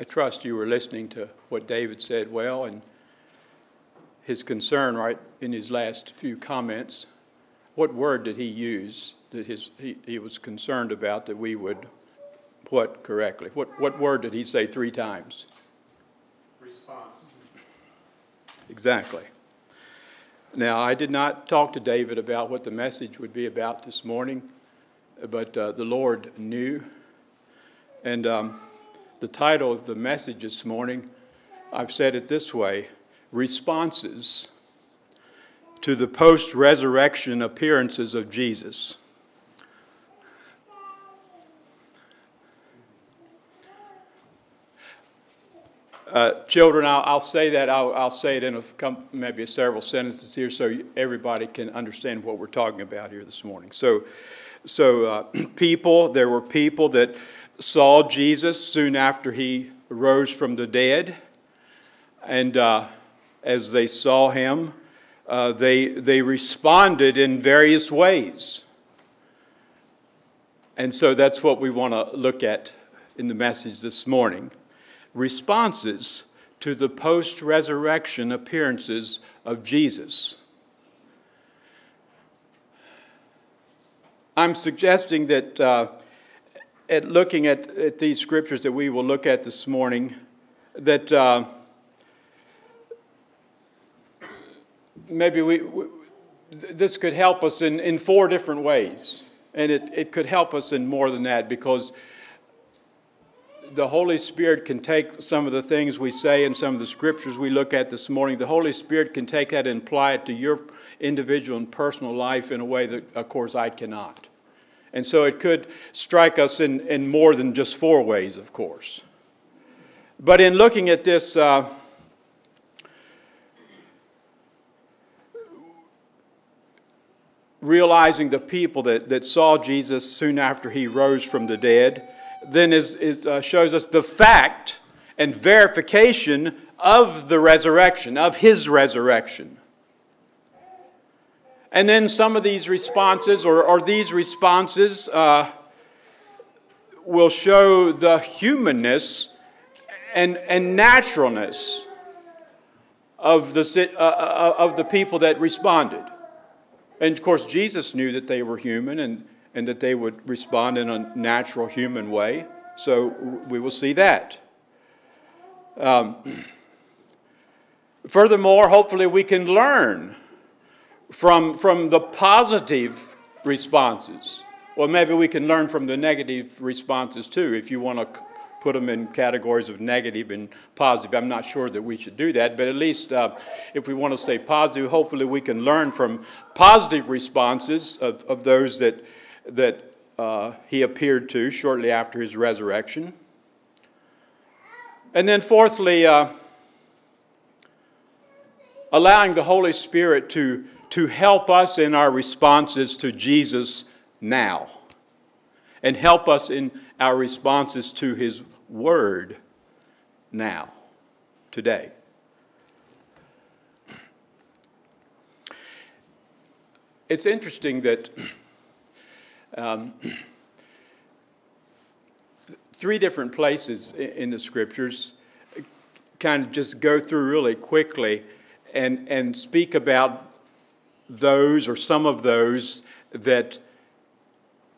I trust you were listening to what David said well and his concern right in his last few comments. What word did he use that his, he, he was concerned about that we would put correctly? What, what word did he say three times? Response. Exactly. Now, I did not talk to David about what the message would be about this morning, but uh, the Lord knew. And um, the title of the message this morning, I've said it this way Responses to the post resurrection appearances of Jesus. Uh, children, I'll, I'll, say that. I'll, I'll say it in a, maybe several sentences here so everybody can understand what we're talking about here this morning. So, so uh, people, there were people that saw Jesus soon after he rose from the dead. And uh, as they saw him, uh, they, they responded in various ways. And so that's what we want to look at in the message this morning responses to the post resurrection appearances of Jesus. I'm suggesting that uh, at looking at, at these scriptures that we will look at this morning, that uh, maybe we, we, this could help us in, in four different ways. And it, it could help us in more than that because the Holy Spirit can take some of the things we say and some of the scriptures we look at this morning. The Holy Spirit can take that and apply it to your individual and personal life in a way that, of course, I cannot. And so it could strike us in, in more than just four ways, of course. But in looking at this, uh, realizing the people that, that saw Jesus soon after he rose from the dead, then is, is uh, shows us the fact and verification of the resurrection, of his resurrection. And then some of these responses, or, or these responses, uh, will show the humanness and, and naturalness of the, uh, uh, of the people that responded. And of course, Jesus knew that they were human and, and that they would respond in a natural human way. So we will see that. Um, furthermore, hopefully, we can learn from, from the positive responses. Well, maybe we can learn from the negative responses too, if you want to put them in categories of negative and positive. I'm not sure that we should do that, but at least uh, if we want to say positive, hopefully we can learn from positive responses of, of those that, that uh, he appeared to shortly after his resurrection. And then, fourthly, uh, allowing the Holy Spirit to to help us in our responses to Jesus now and help us in our responses to His Word now, today. It's interesting that um, three different places in the scriptures kind of just go through really quickly and, and speak about those or some of those that,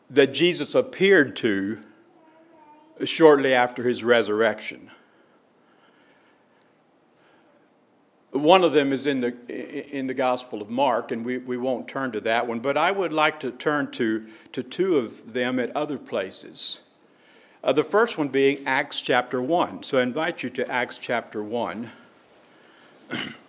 that Jesus appeared to shortly after his resurrection. One of them is in the, in the Gospel of Mark, and we, we won't turn to that one, but I would like to turn to, to two of them at other places. Uh, the first one being Acts chapter 1. So I invite you to Acts chapter 1.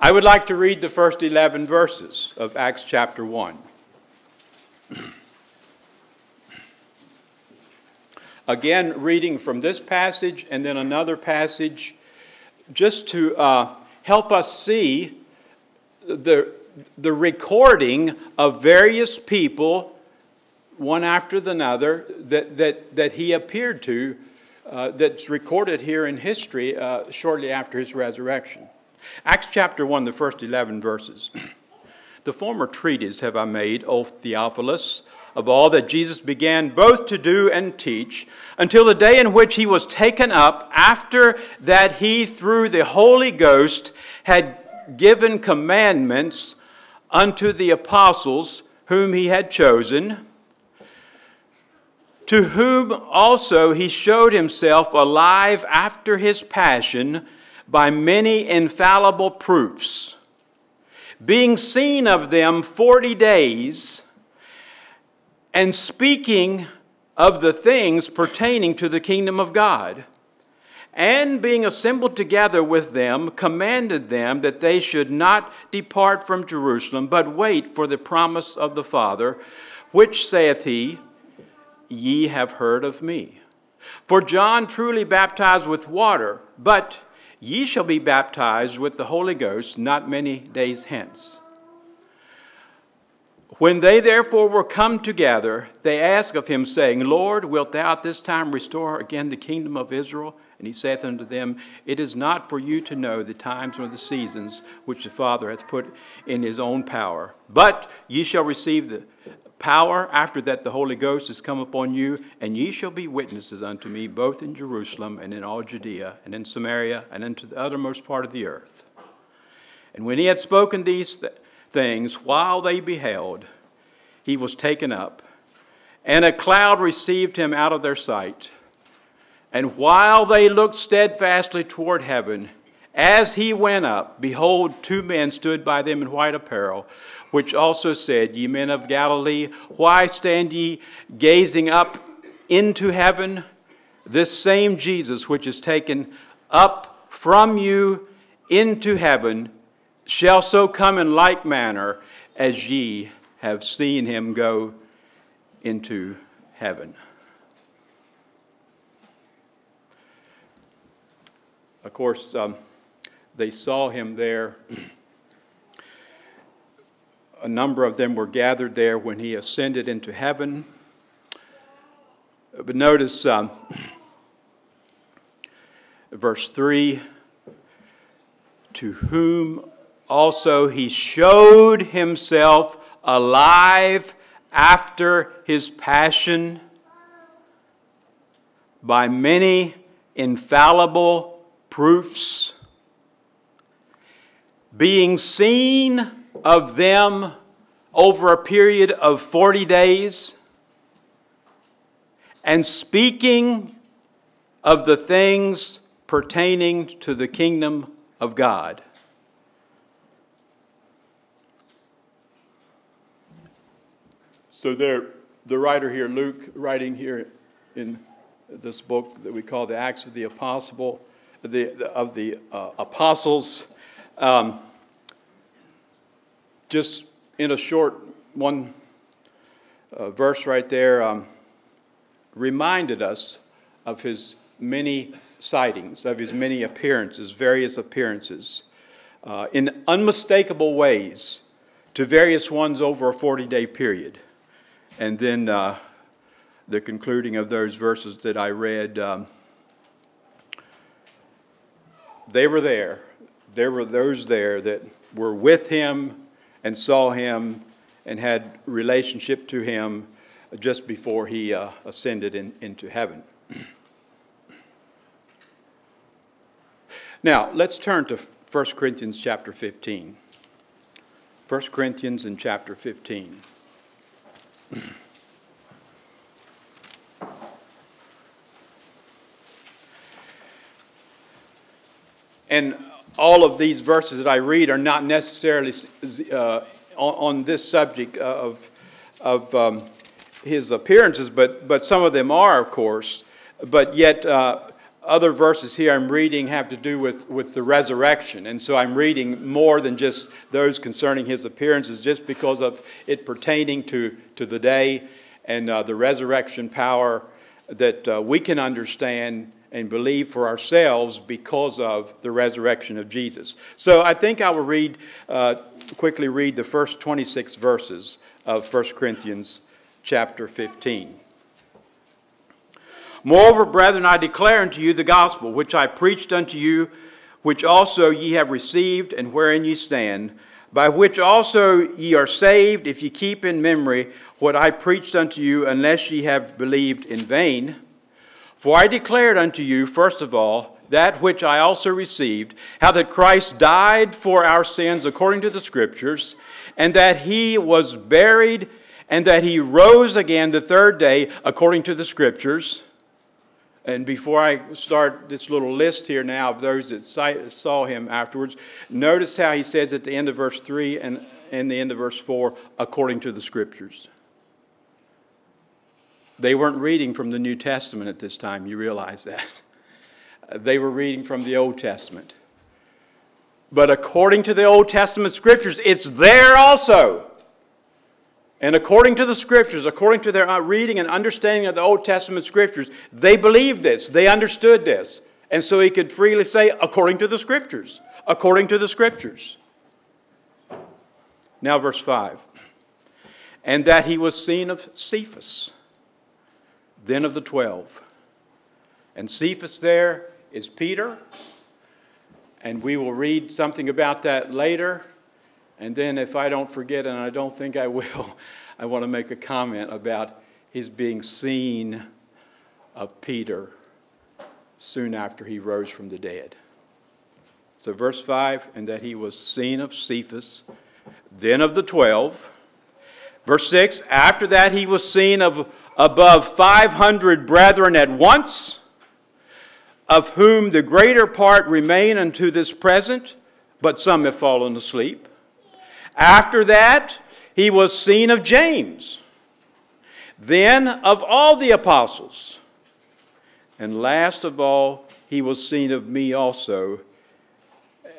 I would like to read the first 11 verses of Acts chapter 1. Again, reading from this passage and then another passage, just to uh, help us see the, the recording of various people, one after another, that, that, that he appeared to, uh, that's recorded here in history uh, shortly after his resurrection. Acts chapter 1, the first 11 verses. The former treatise have I made, O Theophilus, of all that Jesus began both to do and teach, until the day in which he was taken up, after that he, through the Holy Ghost, had given commandments unto the apostles whom he had chosen, to whom also he showed himself alive after his passion by many infallible proofs, being seen of them forty days, and speaking of the things pertaining to the kingdom of God. And being assembled together with them, commanded them that they should not depart from Jerusalem, but wait for the promise of the Father, which saith he, Ye have heard of me. For John truly baptized with water, but Ye shall be baptized with the Holy Ghost not many days hence. When they therefore were come together, they asked of him, saying, Lord, wilt thou at this time restore again the kingdom of Israel? And he saith unto them, It is not for you to know the times or the seasons which the Father hath put in his own power, but ye shall receive the power after that the Holy Ghost is come upon you, and ye shall be witnesses unto me both in Jerusalem and in all Judea and in Samaria and unto the uttermost part of the earth. And when he had spoken these th- things, while they beheld, he was taken up, and a cloud received him out of their sight. And while they looked steadfastly toward heaven, as he went up, behold, two men stood by them in white apparel which also said, Ye men of Galilee, why stand ye gazing up into heaven? This same Jesus, which is taken up from you into heaven, shall so come in like manner as ye have seen him go into heaven. Of course, um, they saw him there a number of them were gathered there when he ascended into heaven. But notice um, verse 3 to whom also he showed himself alive after his passion by many infallible proofs, being seen of them over a period of 40 days and speaking of the things pertaining to the kingdom of God. So there, the writer here, Luke, writing here in this book that we call the Acts of the Apostle, the, of the uh, Apostles, um, just in a short one uh, verse right there um, reminded us of his many sightings, of his many appearances, various appearances, uh, in unmistakable ways to various ones over a 40 day period. And then uh, the concluding of those verses that I read, um, they were there. There were those there that were with him and saw him and had relationship to him just before he uh, ascended in, into heaven. now, let's turn to 1 Corinthians chapter 15. 1 Corinthians in chapter 15. and all of these verses that I read are not necessarily uh, on, on, this subject of, of um, his appearances, but, but some of them are, of course. But yet, uh, other verses here I'm reading have to do with, with the resurrection. And so I'm reading more than just those concerning his appearances, just because of it pertaining to, to the day and uh, the resurrection power that uh, we can understand and believe for ourselves because of the resurrection of Jesus. So I think I will read, uh, quickly read the first 26 verses of 1 Corinthians chapter 15. Moreover, brethren, I declare unto you the gospel which I preached unto you, which also ye have received, and wherein ye stand, by which also ye are saved, if ye keep in memory what I preached unto you, unless ye have believed in vain. For I declared unto you, first of all, that which I also received, how that Christ died for our sins according to the Scriptures, and that he was buried, and that he rose again the third day according to the Scriptures. And before I start this little list here now of those that saw him afterwards, notice how he says at the end of verse 3 and, and the end of verse 4, according to the Scriptures. They weren't reading from the New Testament at this time, you realize that. They were reading from the Old Testament. But according to the Old Testament scriptures, it's there also. And according to the scriptures, according to their uh, reading and understanding of the Old Testament scriptures, they believed this, they understood this. And so he could freely say, according to the scriptures, according to the scriptures. Now, verse 5. And that he was seen of Cephas, then of the twelve. And Cephas there is Peter, and we will read something about that later. And then, if I don't forget, and I don't think I will, I want to make a comment about his being seen of Peter soon after he rose from the dead. So, verse 5 and that he was seen of Cephas, then of the twelve. Verse 6 after that he was seen of above 500 brethren at once of whom the greater part remain unto this present, but some have fallen asleep. After that, he was seen of James, then of all the apostles. And last of all, he was seen of me also,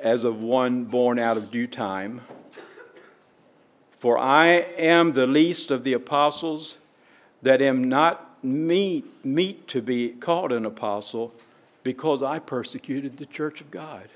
as of one born out of due time. For I am the least of the apostles, that am not meet, meet to be called an apostle because I persecuted the church of God.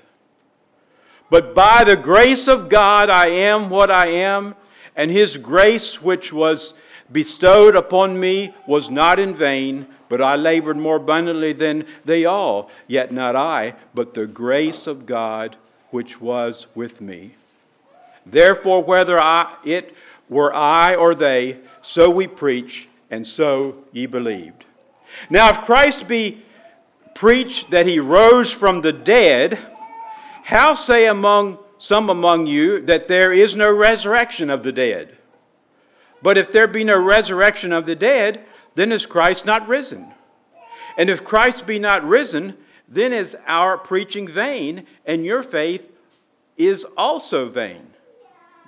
But by the grace of God, I am what I am, and his grace which was bestowed upon me was not in vain, but I labored more abundantly than they all. Yet not I, but the grace of God which was with me. Therefore, whether I, it were I or they, so we preach, and so ye believed. Now, if Christ be preached that he rose from the dead, how say among some among you that there is no resurrection of the dead? But if there be no resurrection of the dead, then is Christ not risen? And if Christ be not risen, then is our preaching vain, and your faith is also vain.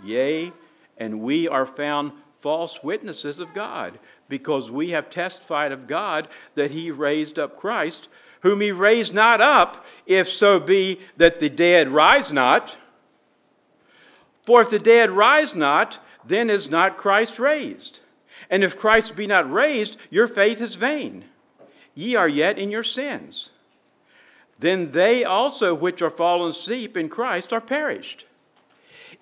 Yea, and we are found false witnesses of God, because we have testified of God that he raised up Christ whom he raised not up, if so be that the dead rise not. For if the dead rise not, then is not Christ raised. And if Christ be not raised, your faith is vain. Ye are yet in your sins. Then they also which are fallen asleep in Christ are perished.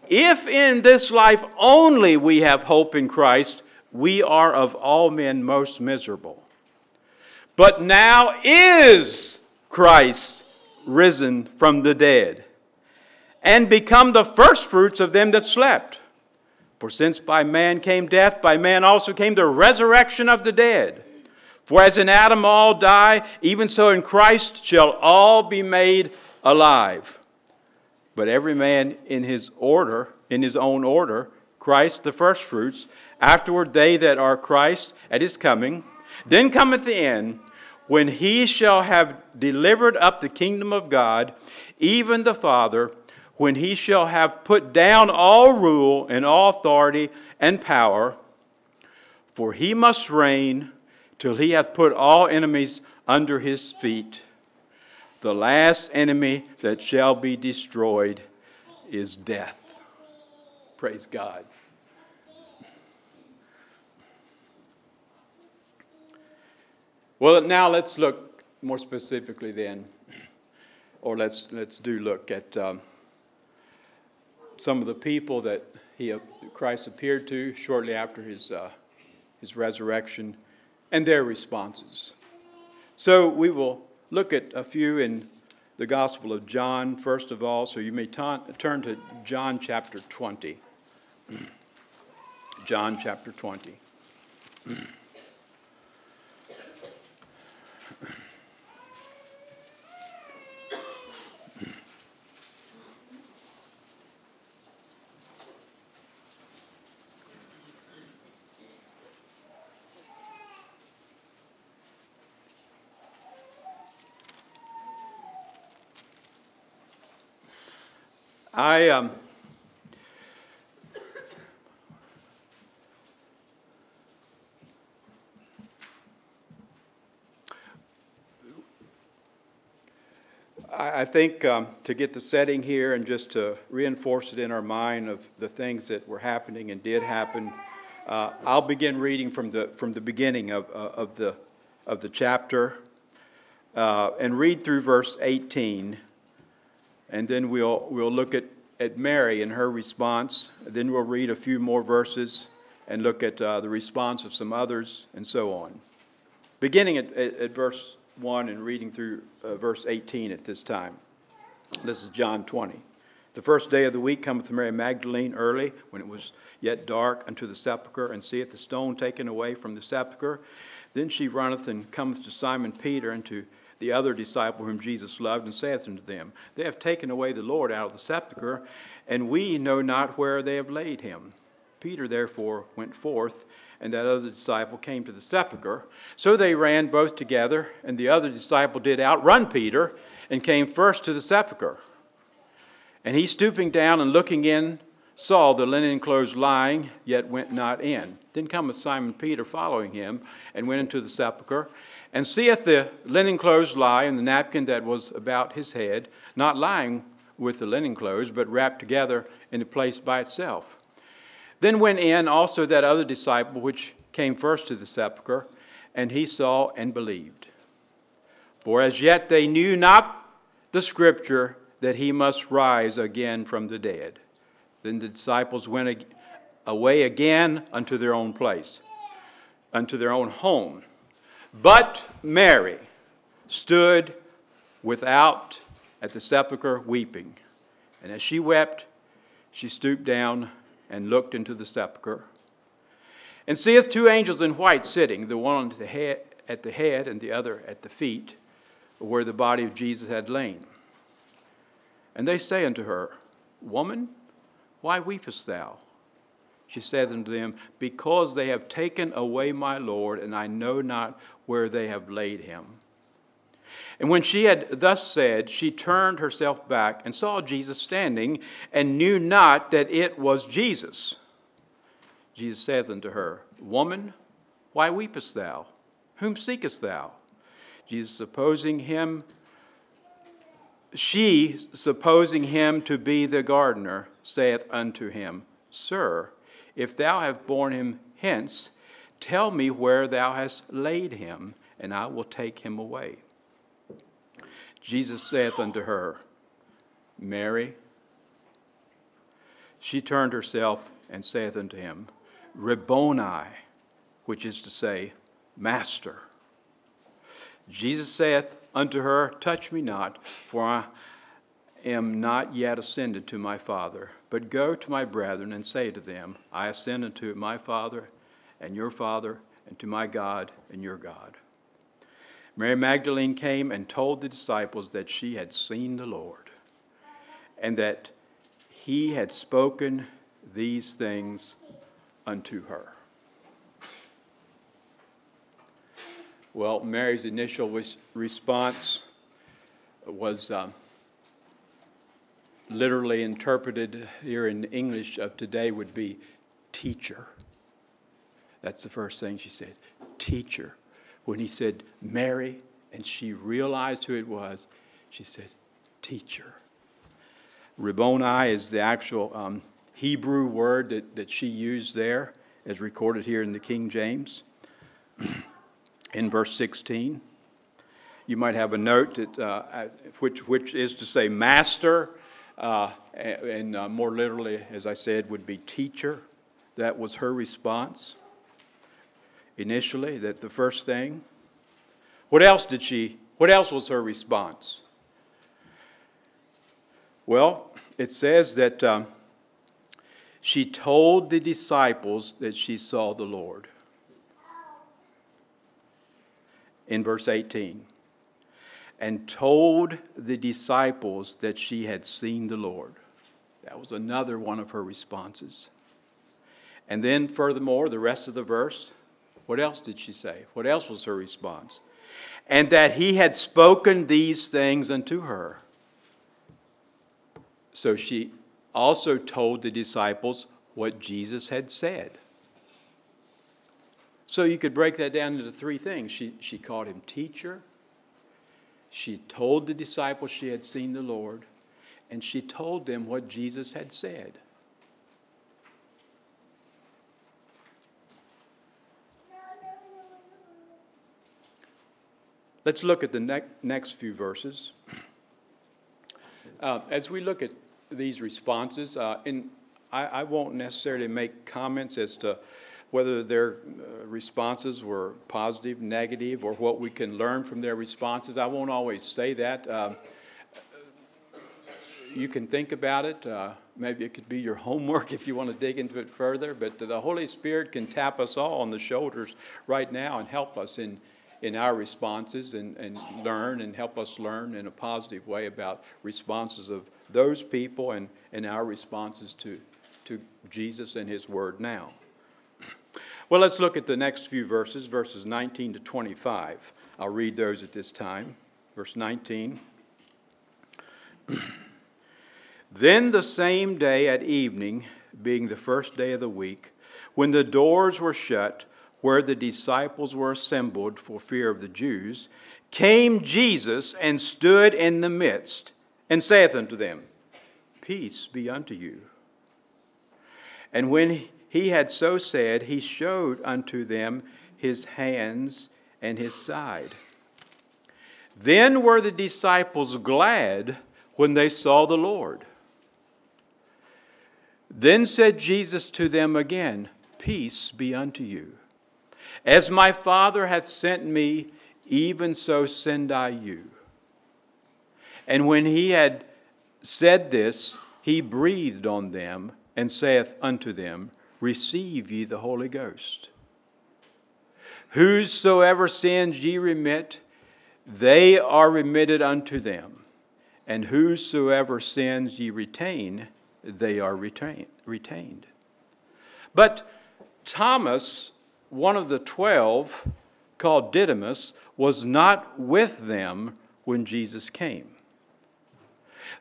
If in this life only we have hope in Christ, we are of all men most miserable. But now is Christ risen from the dead and become the firstfruits of them that slept. For since by man came death, by man also came the resurrection of the dead. For as in Adam all die, even so in Christ shall all be made alive. But every man in his order, in his own order, Christ the firstfruits, afterward they that are Christ at his coming. Then cometh the end when he shall have delivered up the kingdom of God, even the Father, when he shall have put down all rule and all authority and power, for he must reign till he hath put all enemies under his feet. The last enemy that shall be destroyed is death. Praise God. Well, now let's look more specifically then, or let's, let's do look at um, some of the people that he, Christ appeared to shortly after his, uh, his resurrection and their responses. So we will look at a few in the Gospel of John, first of all, so you may ta- turn to John chapter 20. John chapter 20. I um, I think um, to get the setting here and just to reinforce it in our mind of the things that were happening and did happen, uh, I'll begin reading from the from the beginning of uh, of the of the chapter uh, and read through verse 18. And then we'll, we'll look at, at Mary and her response. Then we'll read a few more verses and look at uh, the response of some others and so on. Beginning at, at, at verse 1 and reading through uh, verse 18 at this time. This is John 20. The first day of the week cometh Mary Magdalene early, when it was yet dark, unto the sepulchre, and seeth the stone taken away from the sepulchre. Then she runneth and cometh to Simon Peter and to the other disciple whom Jesus loved, and saith unto them, They have taken away the Lord out of the sepulchre, and we know not where they have laid him. Peter therefore went forth, and that other disciple came to the sepulchre. So they ran both together, and the other disciple did outrun Peter, and came first to the sepulchre. And he, stooping down and looking in, saw the linen clothes lying, yet went not in. Then cometh Simon Peter following him, and went into the sepulchre, and seeth the linen clothes lie, and the napkin that was about his head, not lying with the linen clothes, but wrapped together in a place by itself. Then went in also that other disciple which came first to the sepulchre, and he saw and believed. For as yet they knew not the scripture that he must rise again from the dead. Then the disciples went away again unto their own place, unto their own home. But Mary stood without at the sepulchre weeping. And as she wept, she stooped down and looked into the sepulchre, and seeth two angels in white sitting, the one at the head, at the head and the other at the feet, where the body of Jesus had lain. And they say unto her, Woman, why weepest thou? She saith unto them, Because they have taken away my Lord, and I know not where they have laid him. And when she had thus said, she turned herself back and saw Jesus standing, and knew not that it was Jesus. Jesus saith unto her, Woman, why weepest thou? Whom seekest thou? Jesus, supposing him, she, supposing him to be the gardener, saith unto him, Sir, if thou have borne him hence, tell me where thou hast laid him, and I will take him away. Jesus saith unto her, Mary. She turned herself and saith unto him, Rabboni, which is to say, Master. Jesus saith unto her, Touch me not, for I am not yet ascended to my Father, but go to my brethren and say to them, I ascend unto my Father and your Father, and to my God and your God. Mary Magdalene came and told the disciples that she had seen the Lord, and that he had spoken these things unto her. Well, Mary's initial response was. Um, literally interpreted here in English of today would be teacher. That's the first thing she said, teacher. When he said Mary, and she realized who it was, she said, teacher. Rabboni is the actual um, Hebrew word that, that she used there, as recorded here in the King James in verse 16. You might have a note that, uh, which, which is to say, master uh, and uh, more literally, as I said, would be teacher. That was her response initially, that the first thing. What else did she, what else was her response? Well, it says that um, she told the disciples that she saw the Lord. In verse 18, and told the disciples that she had seen the Lord. That was another one of her responses. And then, furthermore, the rest of the verse, what else did she say? What else was her response? And that he had spoken these things unto her. So she also told the disciples what Jesus had said. So you could break that down into three things. She, she called him teacher, she told the disciples she had seen the Lord, and she told them what Jesus had said. Let's look at the ne- next few verses. Uh, as we look at these responses, uh, and I, I, won't necessarily make comments as to whether their uh, responses were positive, negative, or what we can learn from their responses. I won't always say that. Um, you can think about it. Uh, maybe it could be your homework if you want to dig into it further. But the Holy Spirit can tap us all on the shoulders right now and help us in in our responses and, and learn and help us learn in a positive way about responses of those people and, and our responses to, to Jesus and His Word now. Well, let's look at the next few verses, verses 19 to 25. I'll read those at this time. Verse 19. then the same day at evening, being the first day of the week, when the doors were shut, where the disciples were assembled for fear of the Jews, came Jesus and stood in the midst, and saith unto them, Peace be unto you. And when he had so said, he showed unto them his hands and his side. Then were the disciples glad when they saw the Lord. Then said Jesus to them again, Peace be unto you. As my Father hath sent me, even so send I you. And when he had said this, he breathed on them and saith unto them, Receive ye the Holy Ghost. Whosoever sins ye remit, they are remitted unto them. And whosoever sins ye retain, they are retain, retained. But Thomas one of the twelve, called Didymus, was not with them when Jesus came.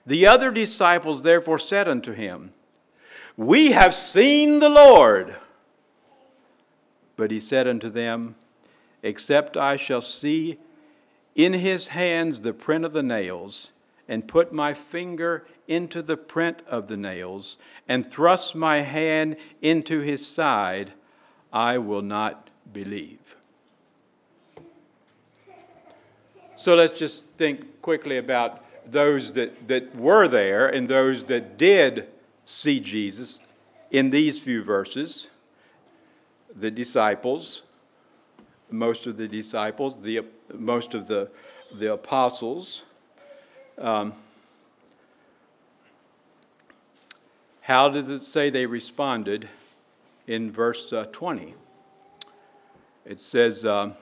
The other disciples therefore said unto him, We have seen the Lord. But he said unto them, Except I shall see in his hands the print of the nails, and put my finger into the print of the nails, and thrust my hand into his side, I will not believe. So let's just think quickly about those that, that were there and those that did see Jesus in these few verses. The disciples, most of the disciples, the, most of the, the apostles. Um, how does it say they responded? In verse uh, 20. It says, uh,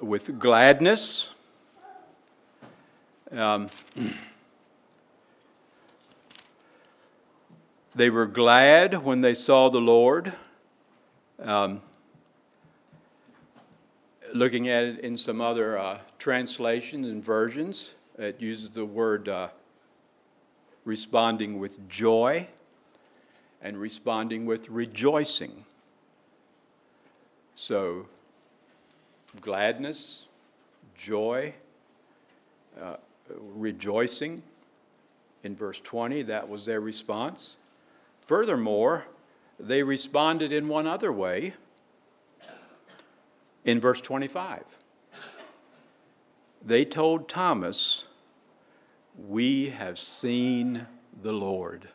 with gladness, um, they were glad when they saw the Lord. Um, looking at it in some other uh, translations and versions, it uses the word uh, responding with joy and responding with rejoicing. So, gladness, joy, uh, rejoicing. In verse 20, that was their response. Furthermore, they responded in one other way in verse 25. They told Thomas, We have seen the Lord.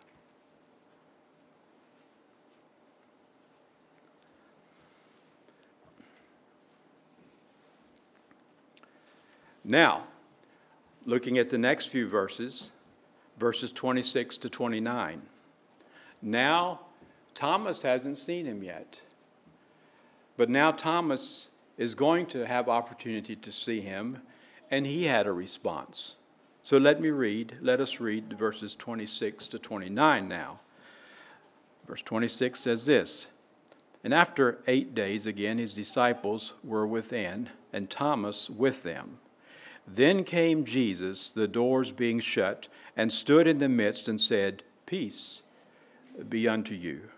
Now, looking at the next few verses, verses 26 to 29. Now, Thomas hasn't seen him yet. But now Thomas is going to have opportunity to see him, and he had a response. So let me read, let us read verses 26 to 29 now. Verse 26 says this And after eight days, again, his disciples were within, and Thomas with them. Then came Jesus, the doors being shut, and stood in the midst and said, Peace be unto you.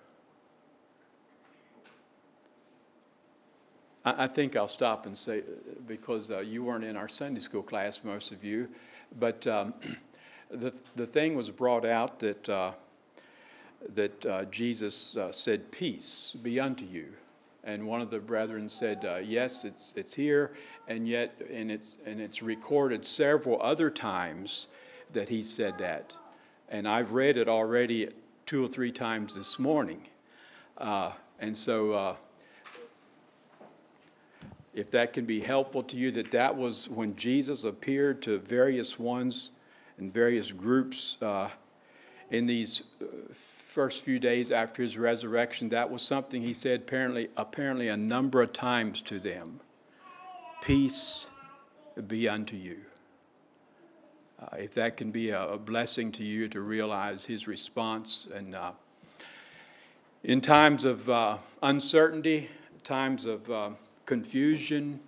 I think I'll stop and say, because uh, you weren't in our Sunday school class, most of you, but um, the, the thing was brought out that, uh, that uh, Jesus uh, said, Peace be unto you. And one of the brethren said, uh, Yes, it's, it's here, and yet, and it's, and it's recorded several other times that he said that. And I've read it already two or three times this morning. Uh, and so, if that can be helpful to you, that that was when Jesus appeared to various ones and various groups uh, in these uh, first few days after his resurrection. That was something he said apparently, apparently a number of times to them. Peace be unto you. Uh, if that can be a, a, blessing to you to realize his response and uh, in times of uh, uncertainty, times of uh, confusion.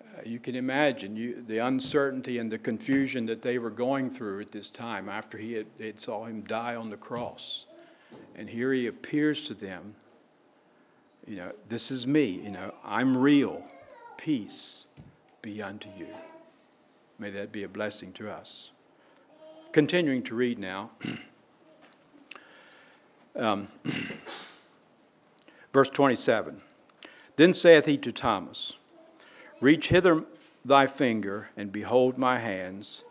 Uh, you can imagine you, the uncertainty and the confusion that they were going through at this time after he had, had saw him die on the cross. And here he appears to them. You know, this is me. You know, I'm real. Peace be unto you. May that be a blessing to us. Continuing to read now. um, verse 27. Then saith he to Thomas, Reach hither thy finger, and behold my hands,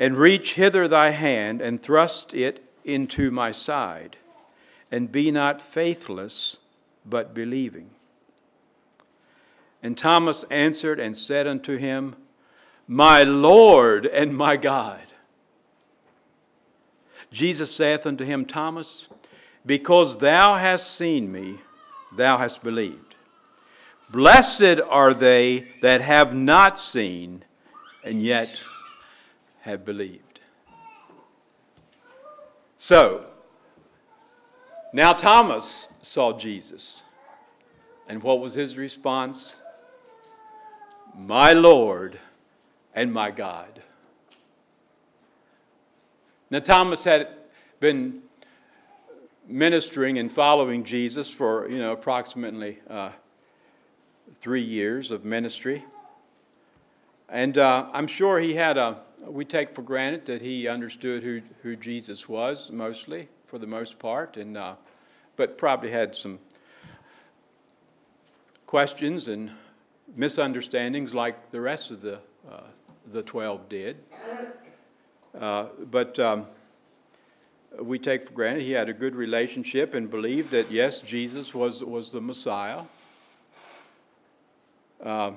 and reach hither thy hand, and thrust it into my side, and be not faithless, but believing. And Thomas answered and said unto him, My Lord and my God. Jesus saith unto him, Thomas, because thou hast seen me, thou hast believed. Blessed are they that have not seen and yet have believed. So, now Thomas saw Jesus. And what was his response? My Lord and my God. Now, Thomas had been ministering and following Jesus for you know approximately uh, three years of ministry, and uh, I'm sure he had a. We take for granted that he understood who who Jesus was mostly for the most part, and uh, but probably had some questions and misunderstandings like the rest of the uh, the twelve did. Uh, but um, we take for granted he had a good relationship and believed that, yes, Jesus was, was the Messiah. Uh,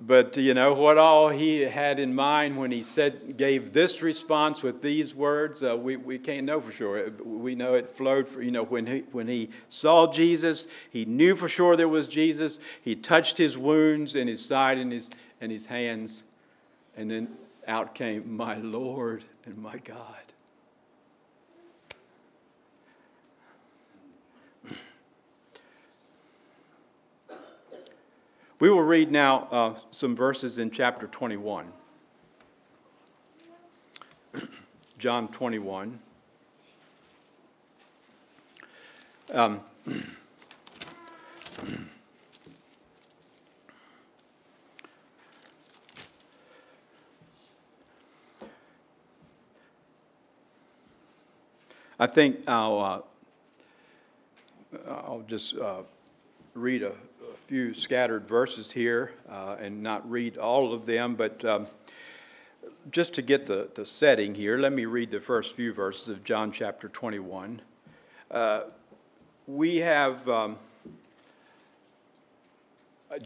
but you know what all he had in mind when he said gave this response with these words uh, we, we can't know for sure. We know it flowed for, you know when he when he saw jesus he knew for sure there was jesus. He touched his wounds in his side and his and his hands. And then out came my lord and my God. We will read now uh, some verses in chapter 21. John 21. Um, I think I'll, uh, I'll just uh, read a, a, few scattered verses here uh, and not read all of them, but um, just to get the, the setting here, let me read the first few verses of John chapter 21. Uh, we have um,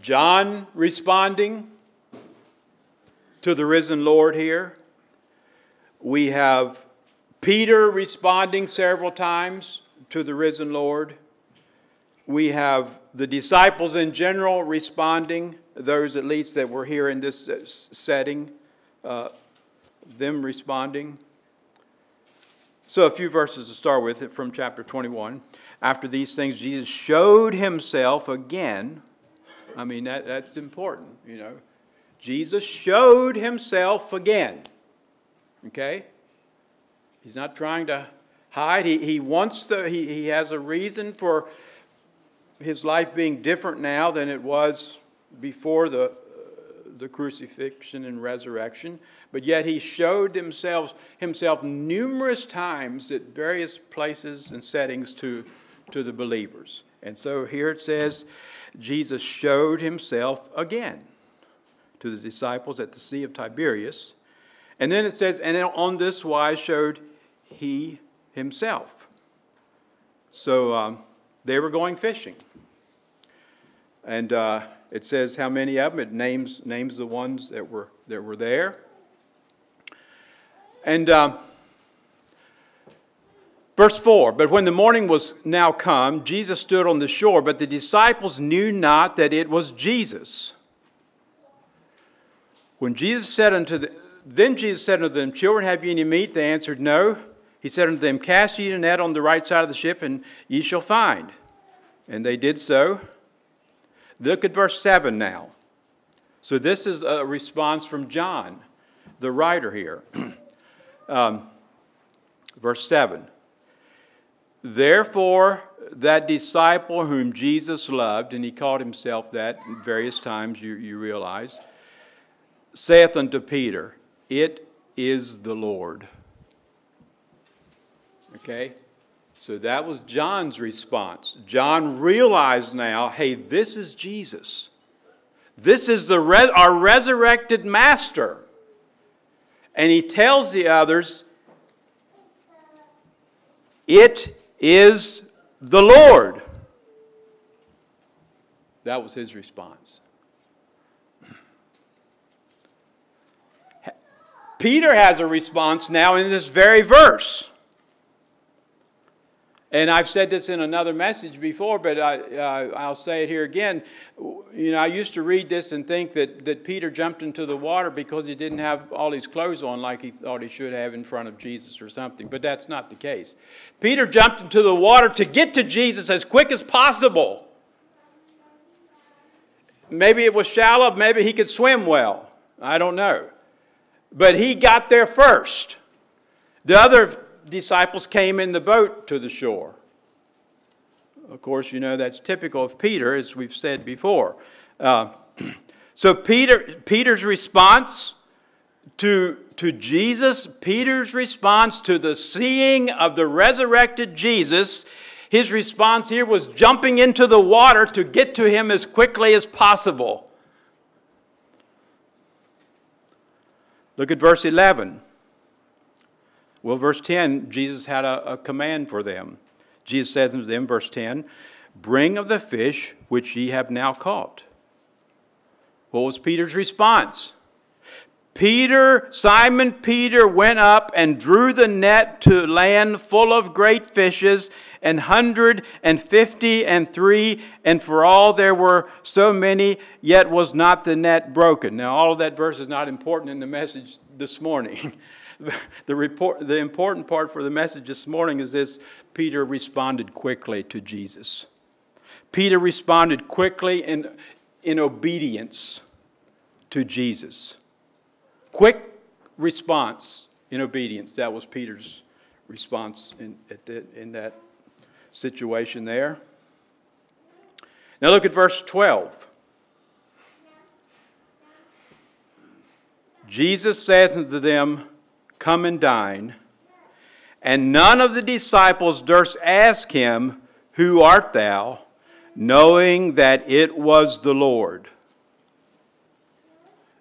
John responding to the risen Lord here. We have Peter responding several times to the risen Lord. We have the disciples in general responding, those at least that were here in this setting, uh, them responding. So, a few verses to start with from chapter 21. After these things, Jesus showed himself again. I mean, that, that's important, you know. Jesus showed himself again. Okay? He's not trying to hide. He, he wants to, he, he has a reason for his life being different now than it was before the, uh, the crucifixion and resurrection. But yet he showed himself, himself numerous times at various places and settings to, to the believers. And so here it says, Jesus showed himself again to the disciples at the Sea of Tiberias. And then it says, and on this wise showed he himself. So um, they were going fishing. And uh, it says how many of them. It names, names the ones that were, that were there. And uh, verse 4 But when the morning was now come, Jesus stood on the shore, but the disciples knew not that it was Jesus. When Jesus said unto them, then Jesus said unto them, Children, have you any meat? They answered, No. He said unto them, Cast ye a net on the right side of the ship, and ye shall find. And they did so. Look at verse 7 now. So this is a response from John, the writer here. um, verse 7. Therefore, that disciple whom Jesus loved, and he called himself that various times, you, you realize, saith unto Peter, It is the Lord. Okay? So that was John's response. John realized now hey, this is Jesus. This is the re- our resurrected master. And he tells the others, It is the Lord. That was his response. Peter has a response now in this very verse. And I've said this in another message before, but I, uh, I'll say it here again. You know, I used to read this and think that, that Peter jumped into the water because he didn't have all his clothes on like he thought he should have in front of Jesus or something, but that's not the case. Peter jumped into the water to get to Jesus as quick as possible. Maybe it was shallow, maybe he could swim well. I don't know. But he got there first. The other disciples came in the boat to the shore. Of course, you know that's typical of Peter, as we've said before. Uh, so Peter, Peter's response to, to Jesus, Peter's response to the seeing of the resurrected Jesus, his response here was jumping into the water to get to him as quickly as possible. Look at verse 11. Well, verse 10, Jesus had a, a command for them. Jesus says unto them, verse 10, Bring of the fish which ye have now caught. What was Peter's response? Peter, Simon Peter went up and drew the net to land full of great fishes, an hundred and fifty and three, and for all there were so many, yet was not the net broken. Now, all of that verse is not important in the message this morning. the, report, the important part for the message this morning is this Peter responded quickly to Jesus. Peter responded quickly in, in obedience to Jesus. Quick response in obedience. That was Peter's response in, in that situation there. Now look at verse 12. Jesus saith unto them, Come and dine. And none of the disciples durst ask him, Who art thou? knowing that it was the Lord.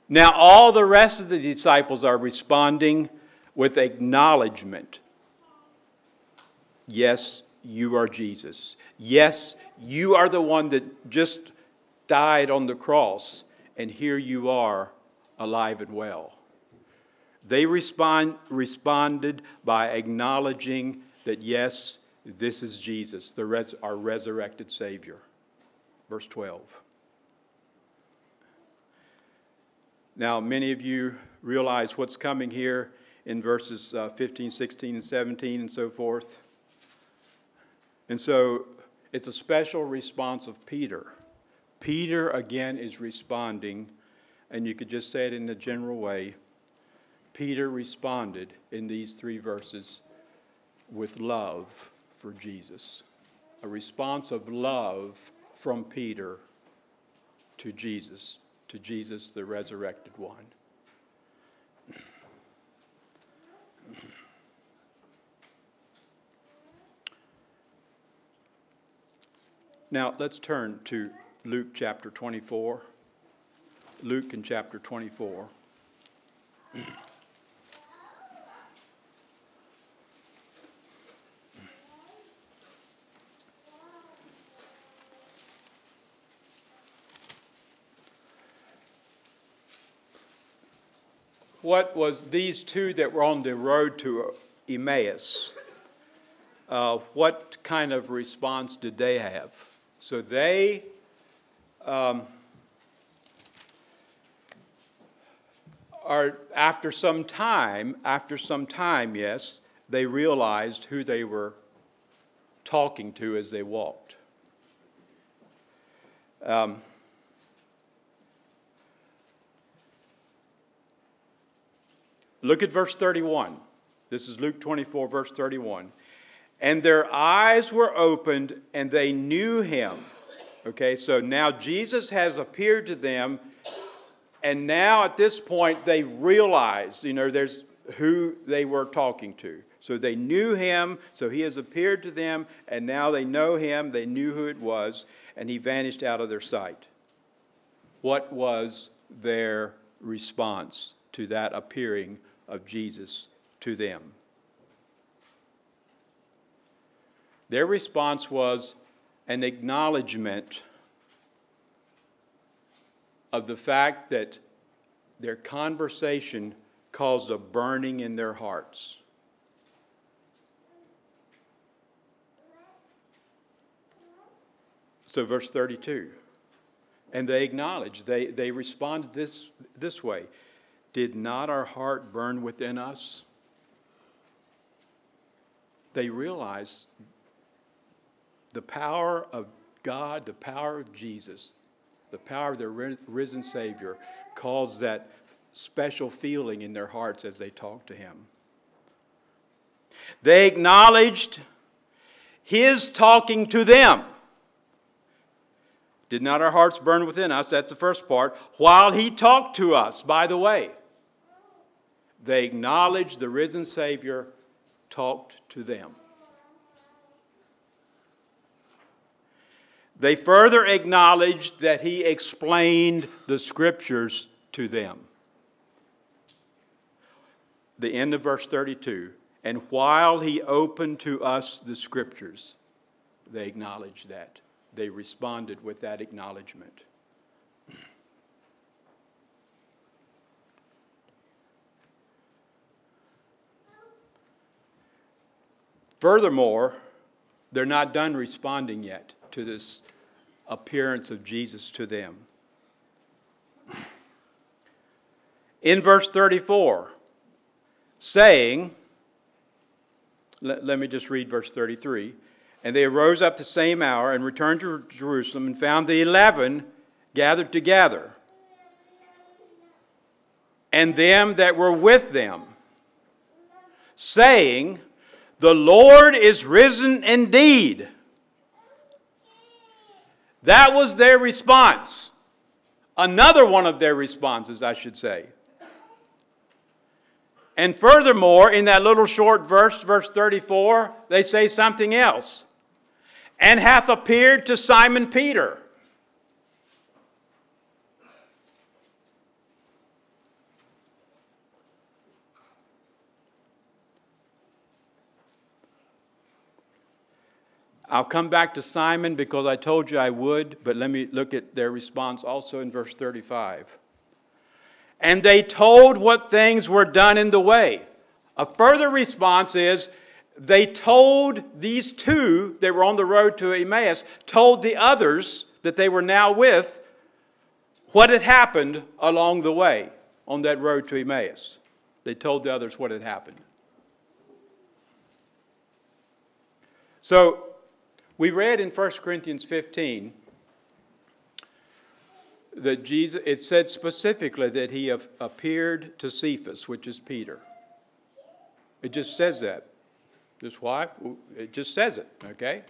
Now, all the rest of the disciples are responding with acknowledgement. Yes, you are Jesus. Yes, you are the one that just died on the cross, and here you are alive and well. They respond, responded by acknowledging that, yes, this is Jesus, res- our resurrected Savior. Verse 12. Now, many of you realize what's coming here in verses uh, 15, 16, and 17, and so forth. And so it's a special response of Peter. Peter again is responding, and you could just say it in a general way. Peter responded in these three verses with love for Jesus. A response of love from Peter to Jesus, to Jesus, the resurrected one. Now, let's turn to Luke chapter 24. Luke in chapter 24. what was these two that were on the road to Emmaus? Uh, what kind of response did they have? So they um, are, after some time, after some time, yes, they realized who they were talking to as they walked. Um, Look at verse 31. This is Luke 24, verse 31. And their eyes were opened, and they knew him. Okay, so now Jesus has appeared to them, and now at this point they realize, you know, there's who they were talking to. So they knew him, so he has appeared to them, and now they know him, they knew who it was, and he vanished out of their sight. What was their response to that appearing of Jesus to them. Their response was an acknowledgement of the fact that their conversation caused a burning in their hearts. So, verse 32. And they acknowledged, they, they responded this, this way did not our heart burn within us? They realized the power of God, the power of Jesus, the power of their risen Savior caused that special feeling in their hearts as they talked to Him. They acknowledged His talking to them. Did not our hearts burn within us? That's the first part. While He talked to us, by the way. They acknowledged the risen Savior talked to them. They further acknowledged that he explained the scriptures to them. The end of verse 32 and while he opened to us the scriptures, they acknowledged that. They responded with that acknowledgement. Furthermore, they're not done responding yet to this appearance of Jesus to them. In verse 34, saying, let, let, me just read verse 33. And they arose up the same hour and returned to Jerusalem and found the eleven gathered together, and them that were with them, saying, the Lord is risen indeed. That was their response. Another one of their responses, I should say. And furthermore, in that little short verse, verse 34, they say something else. And hath appeared to Simon Peter. I'll come back to Simon because I told you I would, but let me look at their response also in verse 35. and they told what things were done in the way. A further response is they told these two that were on the road to Emmaus, told the others that they were now with what had happened along the way on that road to Emmaus. They told the others what had happened. So we read in 1 Corinthians 15 that Jesus, it said specifically that he appeared to Cephas, which is Peter. It just says that. Just why? It just says it, okay?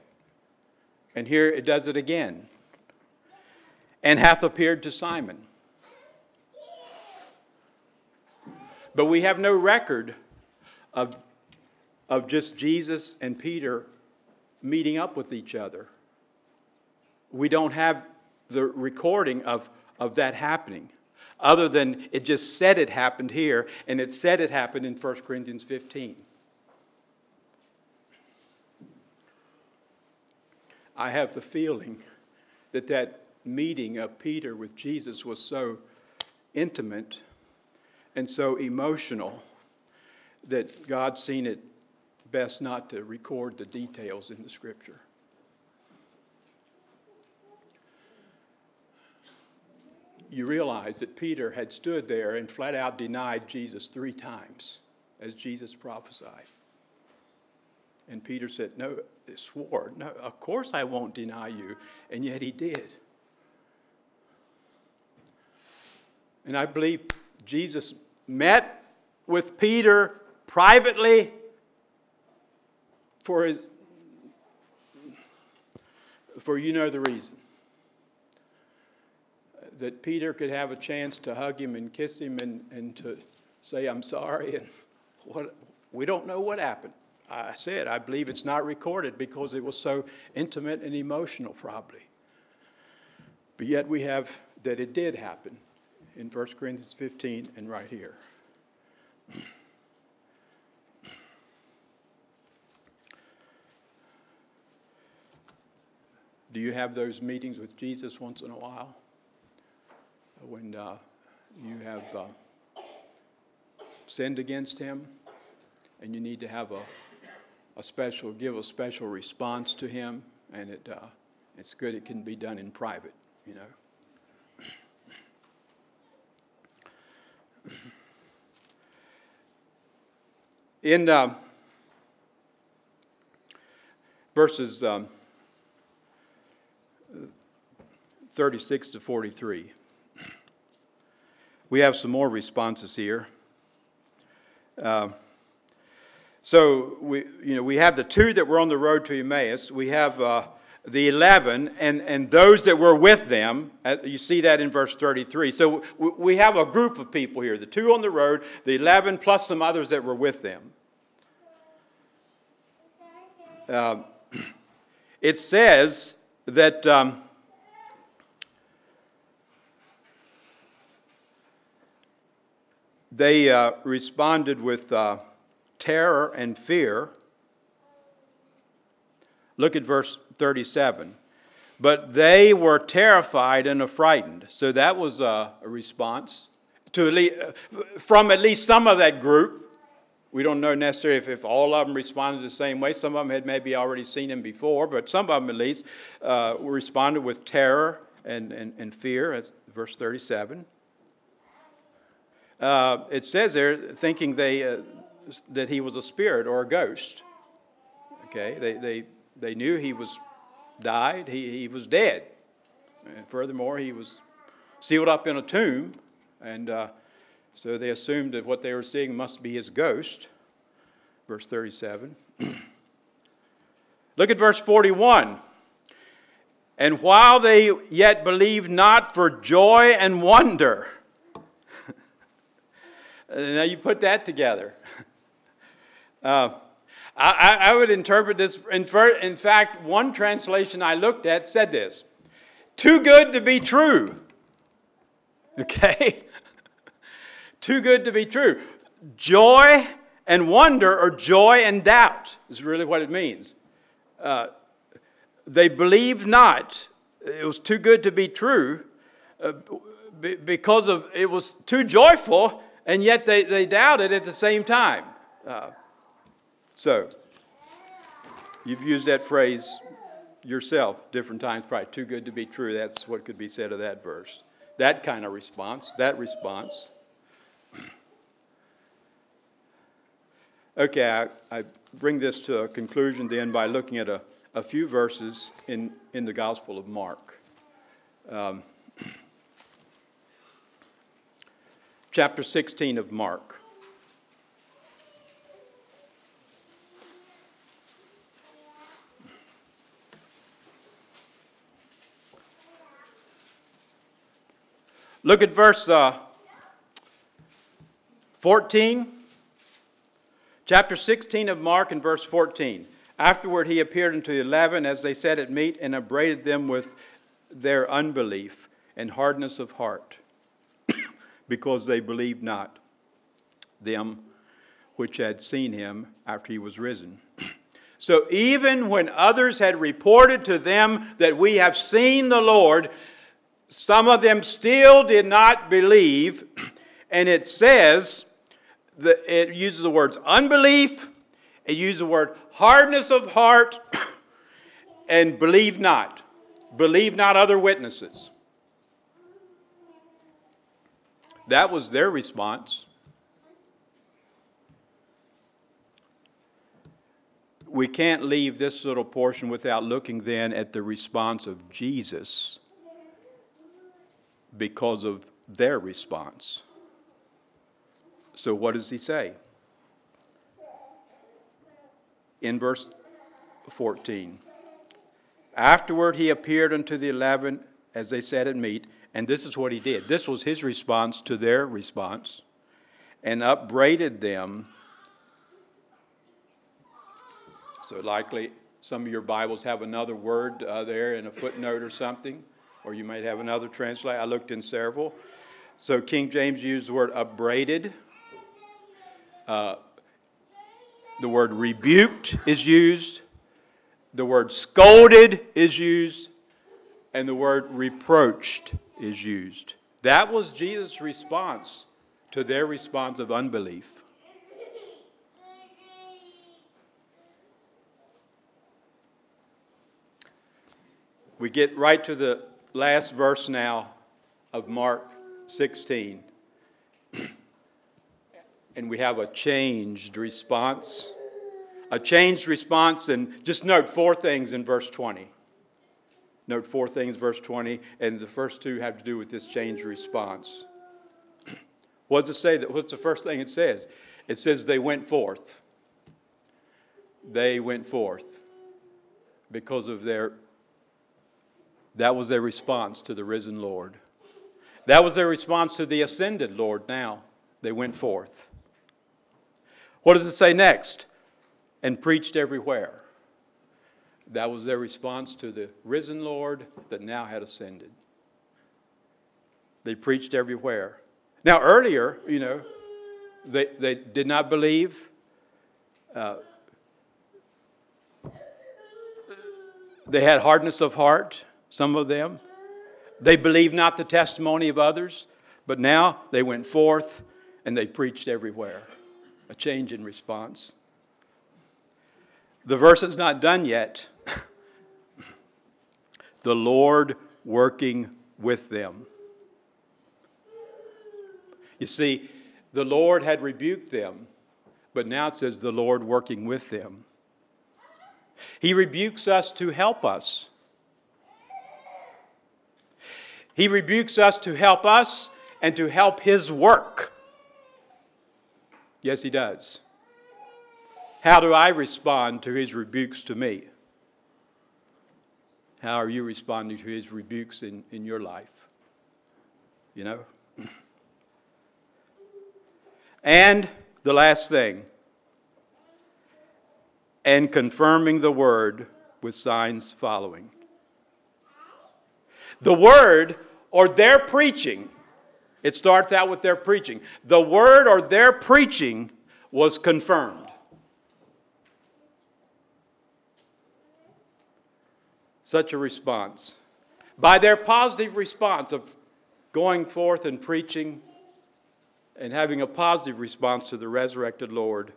And here it does it again. And hath appeared to Simon. But we have no record of, of just Jesus and Peter meeting up with each other. We don't have the recording of, of that happening, other than it just said it happened here, and it said it happened in 1 Corinthians 15. I have the feeling that that meeting of Peter with Jesus was so intimate and so emotional that God seen it best not to record the details in the scripture. You realize that Peter had stood there and flat out denied Jesus three times, as Jesus prophesied. And Peter said, No, swore, No, of course I won't deny you. And yet he did. And I believe Jesus met with Peter privately for his for you know the reason that Peter could have a chance to hug him and kiss him and, and to say I'm sorry and what we don't know what happened. I said I believe it's not recorded because it was so intimate and emotional probably. But yet we have that it did happen in 1 Corinthians 15 and right here. Do you have those meetings with Jesus once in a while? When uh, you have uh, sinned against him and you need to have a, a special, give a special response to him, and it, uh, it's good it can be done in private, you know. In uh, verses um, 36 to 43, we have some more responses here. Uh, so we, you know, we have the two that were on the road to Emmaus. We have uh, the 11 and, and those that were with them. Uh, you see that in verse 33. So we have a group of people here the two on the road, the 11 plus some others that were with them. Uh, it says that. Um, they uh, responded with uh, terror and fear Look at verse 37. But they were terrified and affrighted. So that was a, response to at least, from at least some of that group. We don't know necessarily if, if, all of them responded the same way. Some of them had maybe already seen him before, but some of them at least uh, responded with terror and, and, and fear, as verse 37. Uh, it says there, thinking they, uh, that he was a spirit or a ghost. Okay, they, they they knew he was died, he, he was dead. And furthermore, he was sealed up in a tomb, and uh, so they assumed that what they were seeing must be his ghost. Verse 37. Look at verse 41. And while they yet believed not for joy and wonder, now you put that together. Uh, I, I would interpret this, in, in fact, one translation I looked at said this too good to be true. Okay? too good to be true. Joy and wonder, or joy and doubt, is really what it means. Uh, they believed not. It was too good to be true uh, be- because of it was too joyful, and yet they, they doubted at the same time. Uh, so, you've used that phrase yourself different times, probably too good to be true. That's what could be said of that verse. That kind of response, that response. Okay, I, I bring this to a conclusion then by looking at a, a few verses in, in the Gospel of Mark. Um, chapter 16 of Mark. Look at verse uh, 14. Chapter 16 of Mark and verse 14. Afterward, he appeared unto the eleven as they sat at meat and upbraided them with their unbelief and hardness of heart, because they believed not them which had seen him after he was risen. So even when others had reported to them that we have seen the Lord, some of them still did not believe. And it says, that it uses the words unbelief, it uses the word hardness of heart, and believe not. Believe not other witnesses. That was their response. We can't leave this little portion without looking then at the response of Jesus because of their response. So, what does he say? In verse 14. Afterward, he appeared unto the eleven as they sat at meat, and this is what he did. This was his response to their response, and upbraided them. So, likely, some of your Bibles have another word uh, there in a footnote or something, or you might have another translation. I looked in several. So, King James used the word upbraided. Uh, the word rebuked is used the word scolded is used, and the word reproached is used. That was Jesus' response to their response of unbelief. We get right to the last verse now of Mark 16. and we have a changed response a changed response. And just note four things in verse 20. Note four things, verse 20, and the first two have to do with this changed response. What does it say? That, What's the first thing it says? It says they went forth. They went forth because of their, that was their response to the risen Lord. That was their response to the ascended Lord now. They went forth. What does it say next? and preached everywhere. That was their response to the risen Lord that now had ascended. They preached everywhere. Now, earlier, you know, they, they did not believe. Uh, they had hardness of heart, some of them. They believed not the testimony of others, but now they went forth and they preached everywhere. A change in response. The verse is not done yet. The Lord working with them. You see, the Lord had rebuked them, but now it says the Lord working with them. He rebukes us to help us. He rebukes us to help us and to help His work. Yes, He does. How do I respond to his rebukes to me? How are you responding to his rebukes in, in your life? You know? And the last thing, and confirming the word with signs following. The word or their preaching, it starts out with their preaching. The word or their preaching was confirmed. Such a response. By their positive response of going forth and preaching and having a positive response to the resurrected Lord.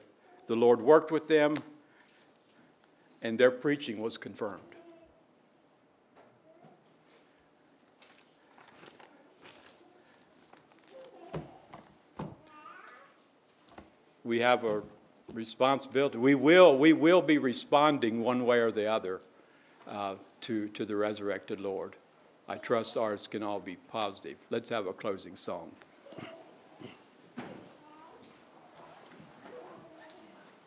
The Lord worked with them, and their preaching was confirmed. We have a responsibility. We will, we will be responding one way or the other uh, to, to the resurrected Lord. I trust ours can all be positive. Let's have a closing song.